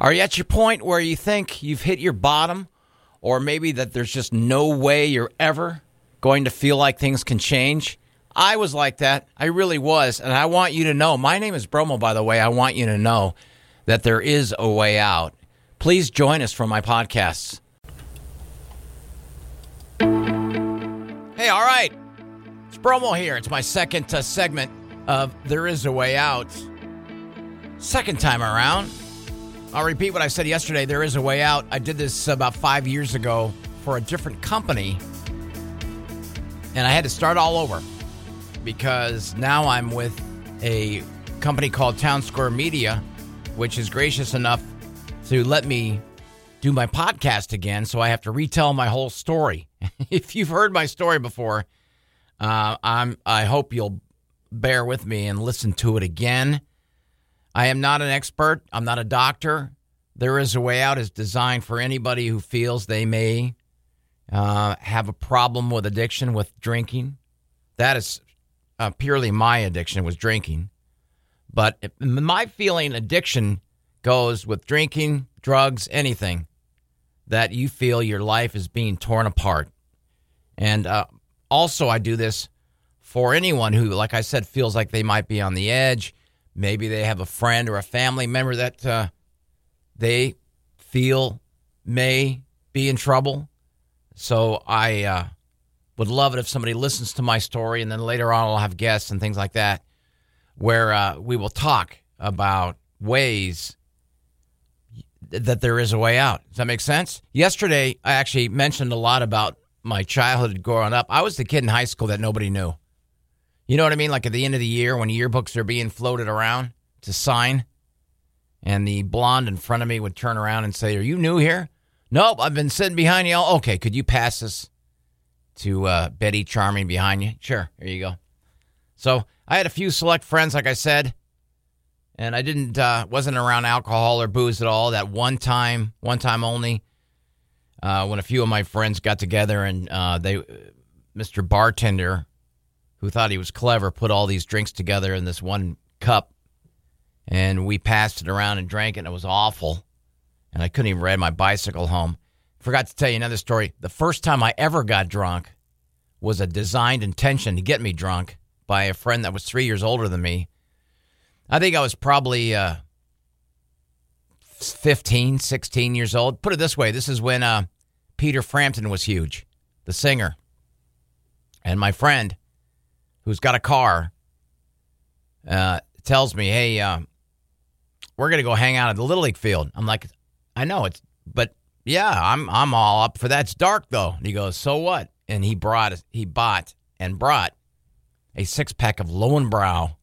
Are you at your point where you think you've hit your bottom, or maybe that there's just no way you're ever going to feel like things can change? I was like that. I really was. And I want you to know my name is Bromo, by the way. I want you to know that there is a way out. Please join us for my podcasts. Hey, all right. It's Bromo here. It's my second uh, segment of There Is a Way Out. Second time around. I'll repeat what I said yesterday. There is a way out. I did this about five years ago for a different company, and I had to start all over because now I'm with a company called Townsquare Media, which is gracious enough to let me do my podcast again. So I have to retell my whole story. if you've heard my story before, uh, I'm. I hope you'll bear with me and listen to it again. I am not an expert. I'm not a doctor. There is a way out is designed for anybody who feels they may uh, have a problem with addiction with drinking. That is uh, purely my addiction was drinking. But my feeling addiction goes with drinking, drugs, anything that you feel your life is being torn apart. And uh, also, I do this for anyone who, like I said, feels like they might be on the edge Maybe they have a friend or a family member that uh, they feel may be in trouble. So I uh, would love it if somebody listens to my story, and then later on I'll have guests and things like that, where uh, we will talk about ways that there is a way out. Does that make sense? Yesterday, I actually mentioned a lot about my childhood growing up. I was the kid in high school that nobody knew. You know what I mean? Like at the end of the year when yearbooks are being floated around to sign, and the blonde in front of me would turn around and say, Are you new here? Nope, I've been sitting behind you all. Okay, could you pass this to uh, Betty Charming behind you? Sure, here you go. So I had a few select friends, like I said, and I didn't uh, wasn't around alcohol or booze at all. That one time, one time only, uh, when a few of my friends got together and uh, they, Mr. Bartender who thought he was clever, put all these drinks together in this one cup, and we passed it around and drank it, and it was awful. And I couldn't even ride my bicycle home. Forgot to tell you another story. The first time I ever got drunk was a designed intention to get me drunk by a friend that was three years older than me. I think I was probably uh, 15, 16 years old. Put it this way this is when uh, Peter Frampton was huge, the singer. And my friend, who's got a car, uh, tells me, "Hey, uh, we're gonna go hang out at the little league field." I'm like, "I know it's, but yeah, I'm I'm all up for that. It's dark though." And he goes, "So what?" And he brought he bought and brought a six pack of Lowenbrau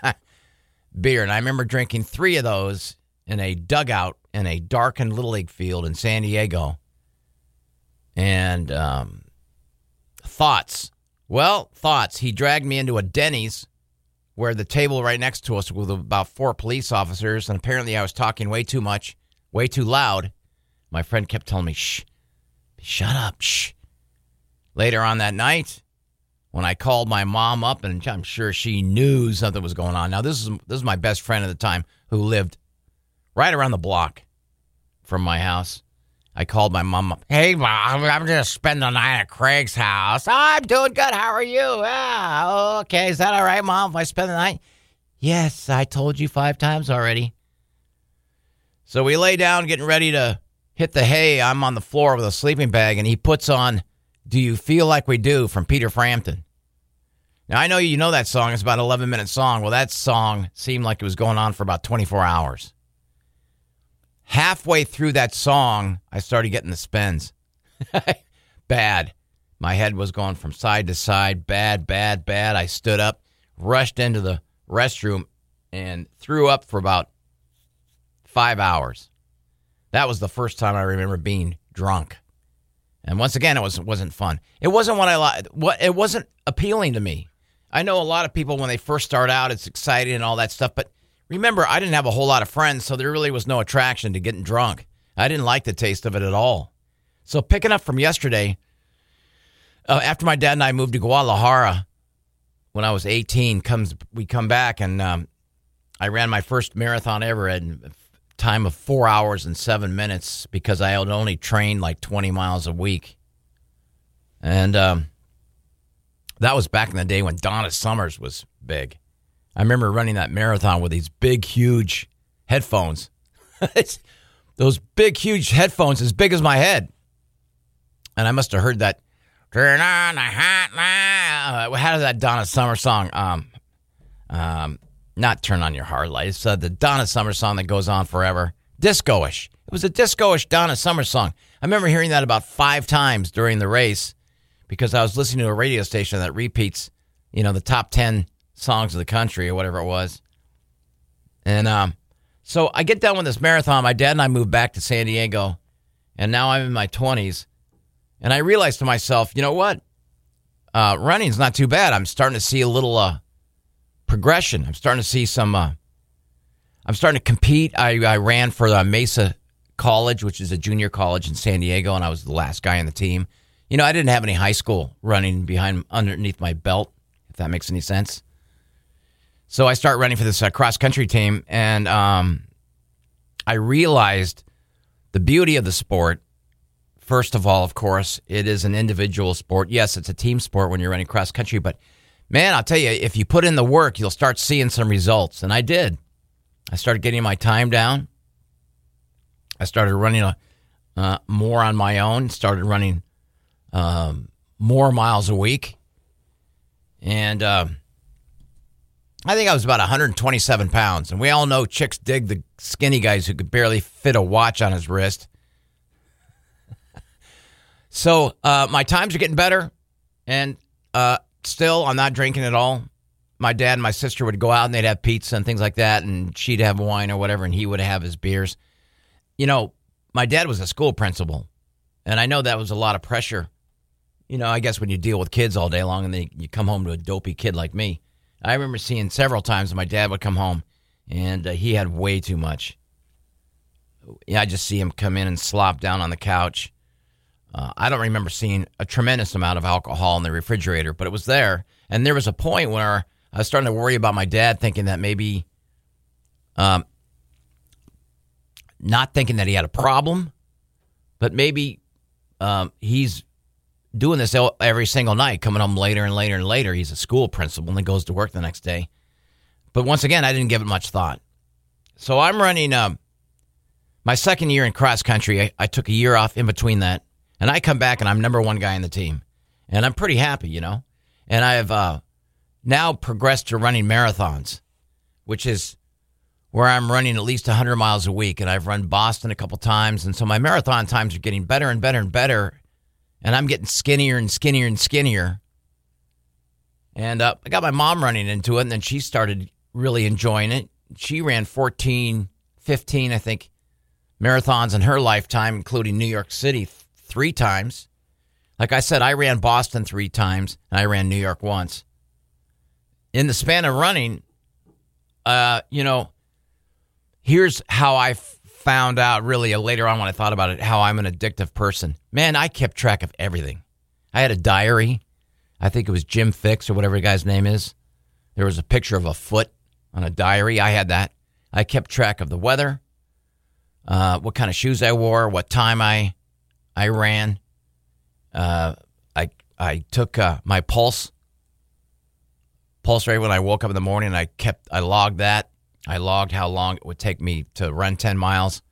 beer, and I remember drinking three of those in a dugout in a darkened little league field in San Diego. And um, thoughts well, thoughts. He dragged me into a Denny's where the table right next to us was about four police officers, and apparently I was talking way too much, way too loud. My friend kept telling me, shh, shut up, shh. Later on that night, when I called my mom up, and I'm sure she knew something was going on. Now, this is this is my best friend at the time who lived right around the block from my house. I called my mom up. Hey, mom, I'm just spending the night at Craig's house. Oh, I'm doing good. How are you? Yeah, okay. Is that all right, mom, if I spend the night? Yes, I told you five times already. So we lay down, getting ready to hit the hay. I'm on the floor with a sleeping bag, and he puts on Do You Feel Like We Do from Peter Frampton. Now, I know you know that song. It's about an 11 minute song. Well, that song seemed like it was going on for about 24 hours halfway through that song, I started getting the spins. bad. My head was going from side to side. Bad, bad, bad. I stood up, rushed into the restroom, and threw up for about five hours. That was the first time I remember being drunk. And once again, it was wasn't fun. It wasn't what I. What it wasn't appealing to me. I know a lot of people when they first start out, it's exciting and all that stuff, but Remember, I didn't have a whole lot of friends, so there really was no attraction to getting drunk. I didn't like the taste of it at all. So, picking up from yesterday, uh, after my dad and I moved to Guadalajara when I was 18, comes we come back and um, I ran my first marathon ever and time of four hours and seven minutes because I had only trained like 20 miles a week. And um, that was back in the day when Donna Summers was big. I remember running that marathon with these big, huge headphones. Those big, huge headphones as big as my head. And I must have heard that. Turn on the hot light. How does that Donna Summer song? Um, um, not turn on your heart light. It's uh, the Donna Summer song that goes on forever. Disco-ish. It was a disco-ish Donna Summer song. I remember hearing that about five times during the race because I was listening to a radio station that repeats, you know, the top ten songs of the country or whatever it was. And um, so I get done with this marathon. My dad and I moved back to San Diego, and now I'm in my 20s. And I realized to myself, you know what? Uh, running's not too bad. I'm starting to see a little uh, progression. I'm starting to see some. Uh, I'm starting to compete. I, I ran for the Mesa College, which is a junior college in San Diego, and I was the last guy on the team. You know, I didn't have any high school running behind underneath my belt, if that makes any sense. So I start running for this uh, cross country team, and um, I realized the beauty of the sport. First of all, of course, it is an individual sport. Yes, it's a team sport when you're running cross country, but man, I'll tell you, if you put in the work, you'll start seeing some results. And I did. I started getting my time down. I started running a, uh, more on my own, started running um, more miles a week. And uh, I think I was about 127 pounds. And we all know chicks dig the skinny guys who could barely fit a watch on his wrist. so uh, my times are getting better. And uh, still, I'm not drinking at all. My dad and my sister would go out and they'd have pizza and things like that, and she'd have wine or whatever, and he would have his beers. You know, my dad was a school principal, and I know that was a lot of pressure. You know, I guess when you deal with kids all day long and then you come home to a dopey kid like me. I remember seeing several times my dad would come home and uh, he had way too much. Yeah, I just see him come in and slop down on the couch uh, I don't remember seeing a tremendous amount of alcohol in the refrigerator, but it was there. And there was a point where I was starting to worry about my dad, thinking that maybe, um, not thinking that he had a problem, but maybe um, he's doing this every single night, coming home later and later and later. He's a school principal and he goes to work the next day. But once again, I didn't give it much thought. So I'm running um, my second year in cross country. I, I took a year off in between that and I come back and I'm number one guy in the team, and I'm pretty happy, you know. And I have uh, now progressed to running marathons, which is where I'm running at least 100 miles a week, and I've run Boston a couple times, and so my marathon times are getting better and better and better, and I'm getting skinnier and skinnier and skinnier. And uh, I got my mom running into it, and then she started really enjoying it. She ran 14, 15, I think, marathons in her lifetime, including New York City three times. Like I said, I ran Boston three times and I ran New York once. In the span of running, uh, you know, here's how I found out really later on when I thought about it how I'm an addictive person. Man, I kept track of everything. I had a diary. I think it was Jim Fixx or whatever the guy's name is. There was a picture of a foot on a diary. I had that. I kept track of the weather, uh, what kind of shoes I wore, what time I I ran. Uh, I I took uh, my pulse pulse rate when I woke up in the morning. I kept I logged that. I logged how long it would take me to run ten miles,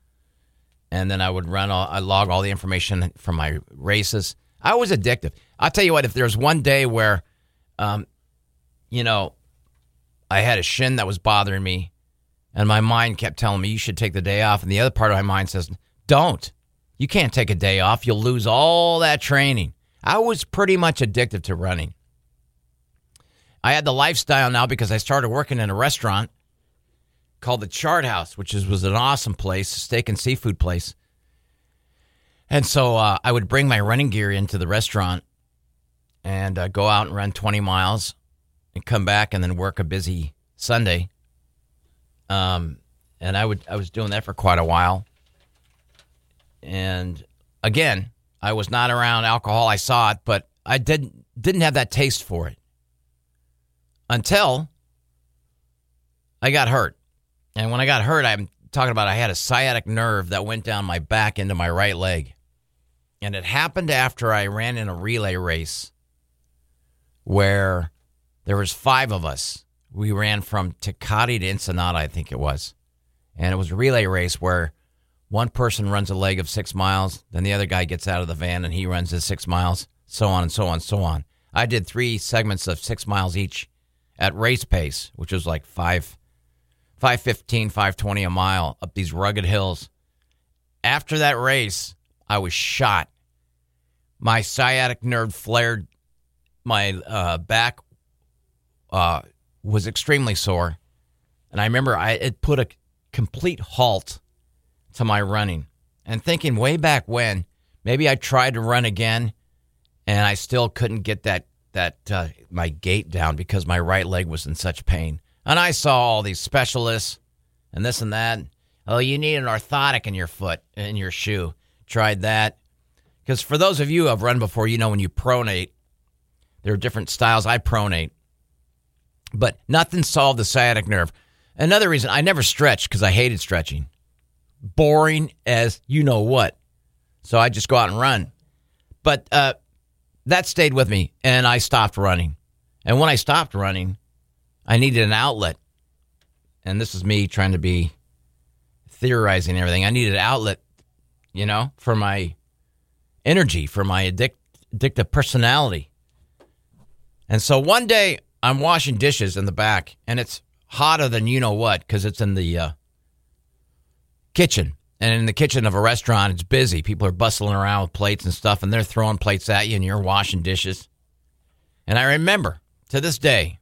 and then I would run. All, I log all the information from my races. I was addictive. I'll tell you what. If there's one day where, um, you know, I had a shin that was bothering me, and my mind kept telling me you should take the day off, and the other part of my mind says don't. You can't take a day off. You'll lose all that training. I was pretty much addicted to running. I had the lifestyle now because I started working in a restaurant called the Chart House, which is, was an awesome place, a steak and seafood place. And so uh, I would bring my running gear into the restaurant and uh, go out and run 20 miles and come back and then work a busy Sunday. Um, and I would I was doing that for quite a while. And again, I was not around alcohol. I saw it, but I didn't didn't have that taste for it until I got hurt. And when I got hurt, I'm talking about I had a sciatic nerve that went down my back into my right leg. And it happened after I ran in a relay race where there was five of us. We ran from Tecate to Ensenada, I think it was. And it was a relay race where one person runs a leg of six miles, then the other guy gets out of the van and he runs his six miles, so on and so on and so on. I did three segments of six miles each at race pace, which was like five, 515, 520 a mile up these rugged hills. After that race, I was shot. My sciatic nerve flared. My uh, back uh, was extremely sore. And I remember I it put a complete halt to my running. And thinking way back when, maybe I tried to run again and I still couldn't get that that uh, my gait down because my right leg was in such pain. And I saw all these specialists and this and that. Oh, you need an orthotic in your foot, in your shoe. Tried that. Because for those of you who have run before, you know when you pronate, there are different styles. I pronate. But nothing solved the sciatic nerve. Another reason I never stretched because I hated stretching. Boring as you know what. So I just go out and run. But uh, that stayed with me and I stopped running. And when I stopped running, I needed an outlet. And this is me trying to be theorizing everything. I needed an outlet, you know, for my energy, for my addic- addictive personality. And so one day I'm washing dishes in the back and it's hotter than you know what because it's in the uh, kitchen. And in the kitchen of a restaurant, it's busy. People are bustling around with plates and stuff, and they're throwing plates at you, and you're washing dishes. And I remember to this day,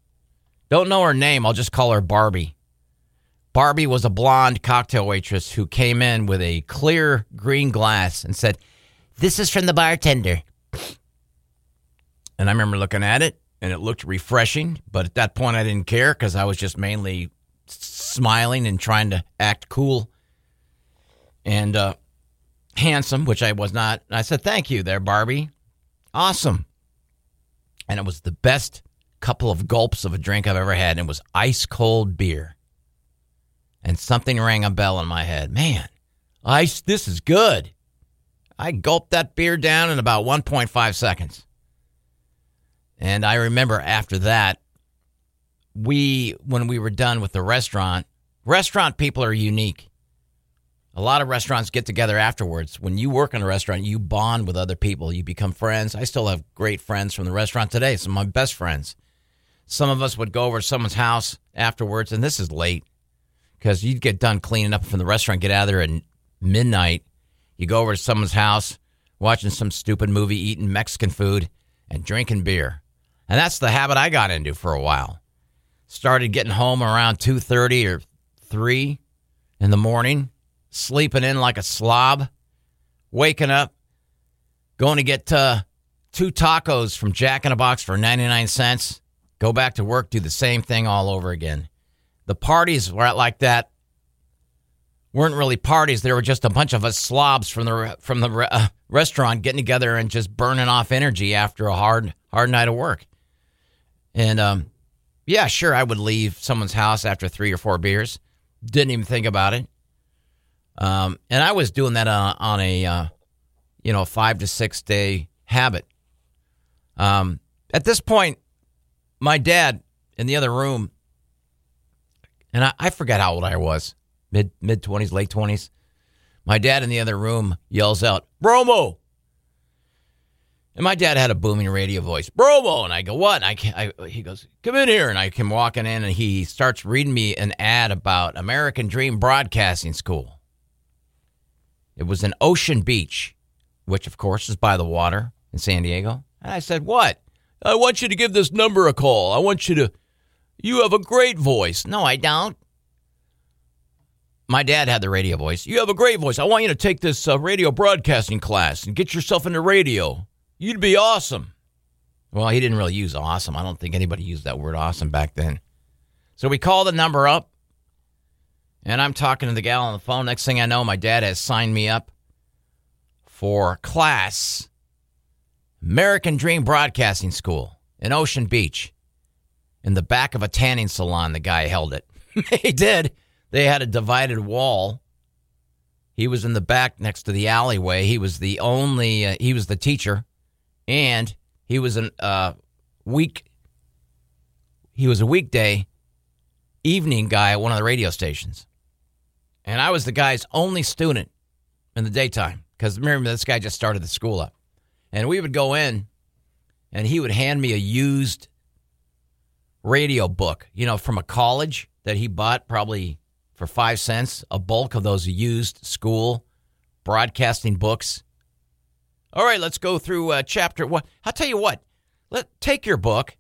don't know her name, I'll just call her Barbie. Barbie was a blonde cocktail waitress who came in with a clear green glass and said, This is from the bartender. And I remember looking at it, and it looked refreshing, but at that point I didn't care because I was just mainly smiling and trying to act cool and uh, handsome, which I was not. I said, Thank you there, Barbie. Awesome. And it was the best couple of gulps of a drink I've ever had. And it was ice cold beer. And something rang a bell in my head. Man, ice, this is good. I gulped that beer down in about 1.5 seconds. And I remember after that, we, when we were done with the restaurant, restaurant people are unique. A lot of restaurants get together afterwards. When you work in a restaurant, you bond with other people. You become friends. I still have great friends from the restaurant today, some of my best friends. Some of us would go over to someone's house afterwards, and this is late because you'd get done cleaning up from the restaurant, get out of there at midnight. You go over to someone's house, watching some stupid movie, eating Mexican food, and drinking beer. And that's the habit I got into for a while. Started getting home around 2:30 or 3 in the morning sleeping in like a slob, waking up, going to get uh, two tacos from Jack in a Box for 99 cents, go back to work, do the same thing all over again. The parties were like that weren't really parties. They were just a bunch of us slobs from the from the uh, restaurant getting together and just burning off energy after a hard hard night of work. And um, yeah, sure, I would leave someone's house after three or four beers. Didn't even think about it. Um, and I was doing that on, on a, uh, you know, five to six day habit. Um, at this point, my dad in the other room, and I, I forget how old I was, mid mid twenties, late twenties. My dad in the other room yells out, "Bromo!" And my dad had a booming radio voice, Bromo. And I go, what? And I, I, he goes, come in here. And I come walking in and he starts reading me an ad about American Dream Broadcasting School. It was in Ocean Beach, which of course is by the water in San Diego. And I said, What? I want you to give this number a call. I want you to, you have a great voice. No, I don't. My dad had the radio voice. You have a great voice. I want you to take this uh, radio broadcasting class and get yourself into radio. You'd be awesome. Well, he didn't really use awesome. I don't think anybody used that word awesome back then. So we call the number up. And I'm talking to the gal on the phone. Next thing I know, my dad has signed me up for class American Dream Broadcasting School in Ocean Beach. In the back of a tanning salon, the guy held it. he did. They had a divided wall. He was in the back next to the alleyway. He was the only, uh, he was the teacher, and he was a uh, week, he was a weekday evening guy at one of the radio stations. And I was the guy's only student in the daytime because remember, this guy just started the school up. And we would go in and he would hand me a used radio book, you know, from a college that he bought probably for five cents, a bulk of those used school broadcasting books. All right, let's go through uh, chapter one. I'll tell you what, let take your book.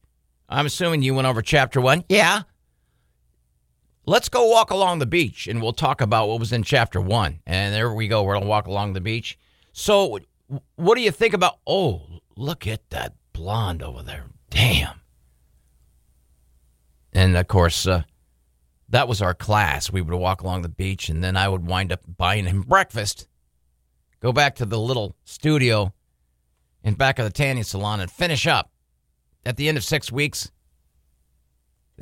I'm assuming you went over chapter one. Yeah. Let's go walk along the beach and we'll talk about what was in chapter one. And there we go. We're going to walk along the beach. So, what do you think about? Oh, look at that blonde over there. Damn. And of course, uh, that was our class. We would walk along the beach, and then I would wind up buying him breakfast, go back to the little studio in back of the tanning salon, and finish up. At the end of six weeks,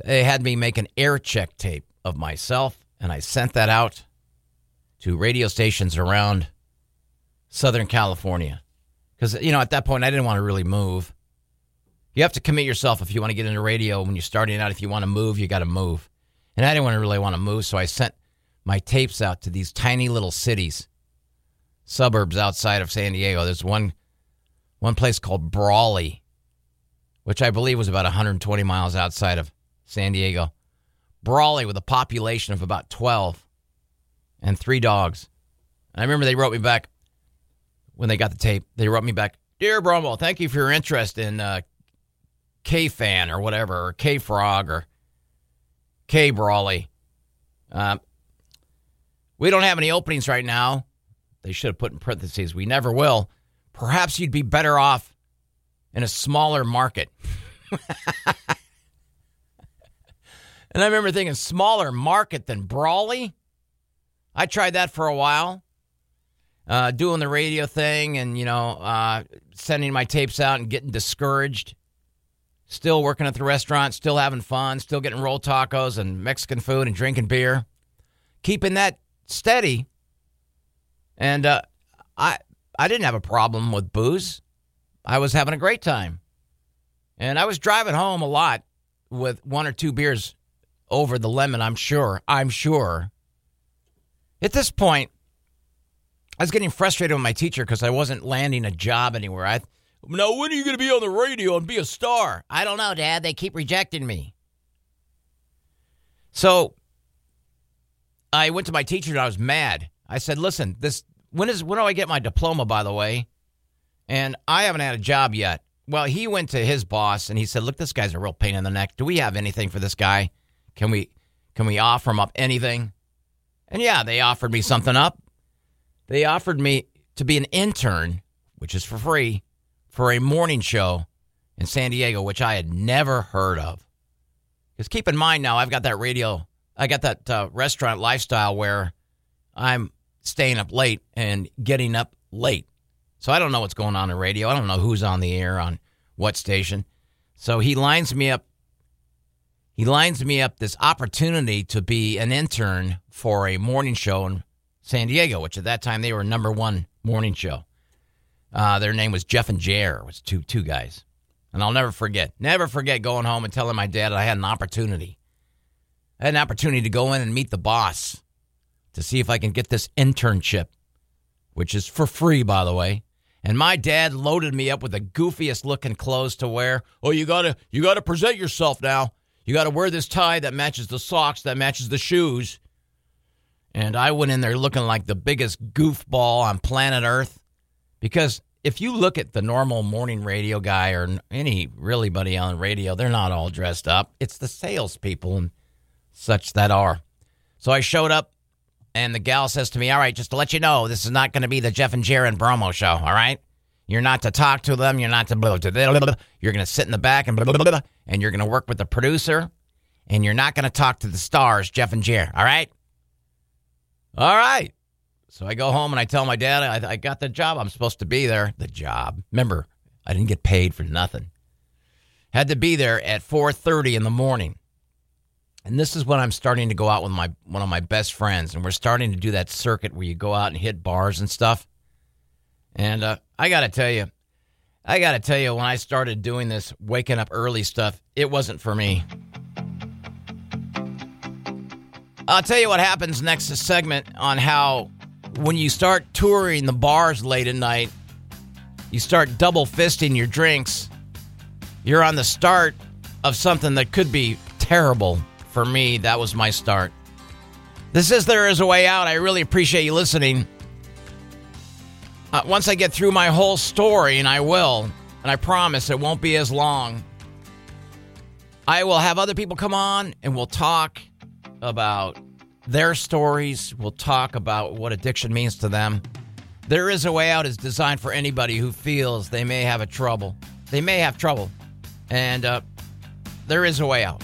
they had me make an air check tape of myself, and I sent that out to radio stations around Southern California. Because, you know, at that point, I didn't want to really move. You have to commit yourself if you want to get into radio when you're starting out. If you want to move, you got to move. And I didn't want to really want to move, so I sent my tapes out to these tiny little cities, suburbs outside of San Diego. There's one one place called Brawley, which I believe was about 120 miles outside of San Diego. Brawley with a population of about 12 and three dogs. And I remember they wrote me back when they got the tape. They wrote me back, Dear Bromwell, thank you for your interest in uh, K Fan or whatever, or K Frog or K Brawley. Uh, we don't have any openings right now. They should have put in parentheses, we never will. Perhaps you'd be better off in a smaller market. and I remember thinking, smaller market than Brawley? I tried that for a while, uh, doing the radio thing and, you know, uh, sending my tapes out and getting discouraged still working at the restaurant, still having fun, still getting roll tacos and Mexican food and drinking beer, keeping that steady. And uh, I I didn't have a problem with booze. I was having a great time, and I was driving home a lot with one or two beers over the lemon. I'm sure. I'm sure. At this point, I was getting frustrated with my teacher because I wasn't landing a job anywhere. I now, when are you going to be on the radio and be a star? I don't know, Dad. They keep rejecting me. So I went to my teacher and I was mad. I said, "Listen, this when is when do I get my diploma? By the way, and I haven't had a job yet." Well, he went to his boss and he said, "Look, this guy's a real pain in the neck. Do we have anything for this guy? Can we can we offer him up anything?" And yeah, they offered me something up. They offered me to be an intern, which is for free, for a morning show in San Diego, which I had never heard of. Because keep in mind now, I've got that radio, I got that uh, restaurant lifestyle where I'm staying up late and getting up late. So I don't know what's going on in radio. I don't know who's on the air on what station. So he lines me up. He lines me up this opportunity to be an intern for a morning show in San Diego, which at that time they were number one morning show. Uh, their name was Jeff and Jer. It was two two guys, and I'll never forget. Never forget going home and telling my dad I had an opportunity. I had an opportunity to go in and meet the boss to see if I can get this internship, which is for free, by the way. And my dad loaded me up with the goofiest looking clothes to wear. Oh, you gotta you gotta present yourself now. You gotta wear this tie that matches the socks, that matches the shoes. And I went in there looking like the biggest goofball on planet Earth. Because if you look at the normal morning radio guy or any really buddy on radio, they're not all dressed up. It's the salespeople and such that are. So I showed up, and the gal says to me, All right, just to let you know, this is not going to be the Jeff and Jer and Bromo show, all right? You're not to talk to them. You're not to blah, blah, blah, blah. You're going to sit in the back and blah, blah, blah, blah, and you're going to work with the producer, and you're not going to talk to the stars, Jeff and Jer, all right? All right. So I go home and I tell my dad I, I got the job. I'm supposed to be there. The job. Remember, I didn't get paid for nothing. Had to be there at 4:30 in the morning. And this is when I'm starting to go out with my one of my best friends, and we're starting to do that circuit where you go out and hit bars and stuff. And uh, I got to tell you, I got to tell you, when I started doing this waking up early stuff, it wasn't for me. I'll tell you what happens next segment on how when you start touring the bars late at night, you start double fisting your drinks. You're on the start of something that could be terrible. For me, that was my start. This is There Is a Way Out. I really appreciate you listening. Uh, once I get through my whole story, and I will, and I promise it won't be as long, I will have other people come on and we'll talk about their stories. We'll talk about what addiction means to them. There is a way out is designed for anybody who feels they may have a trouble. They may have trouble. And uh, there is a way out.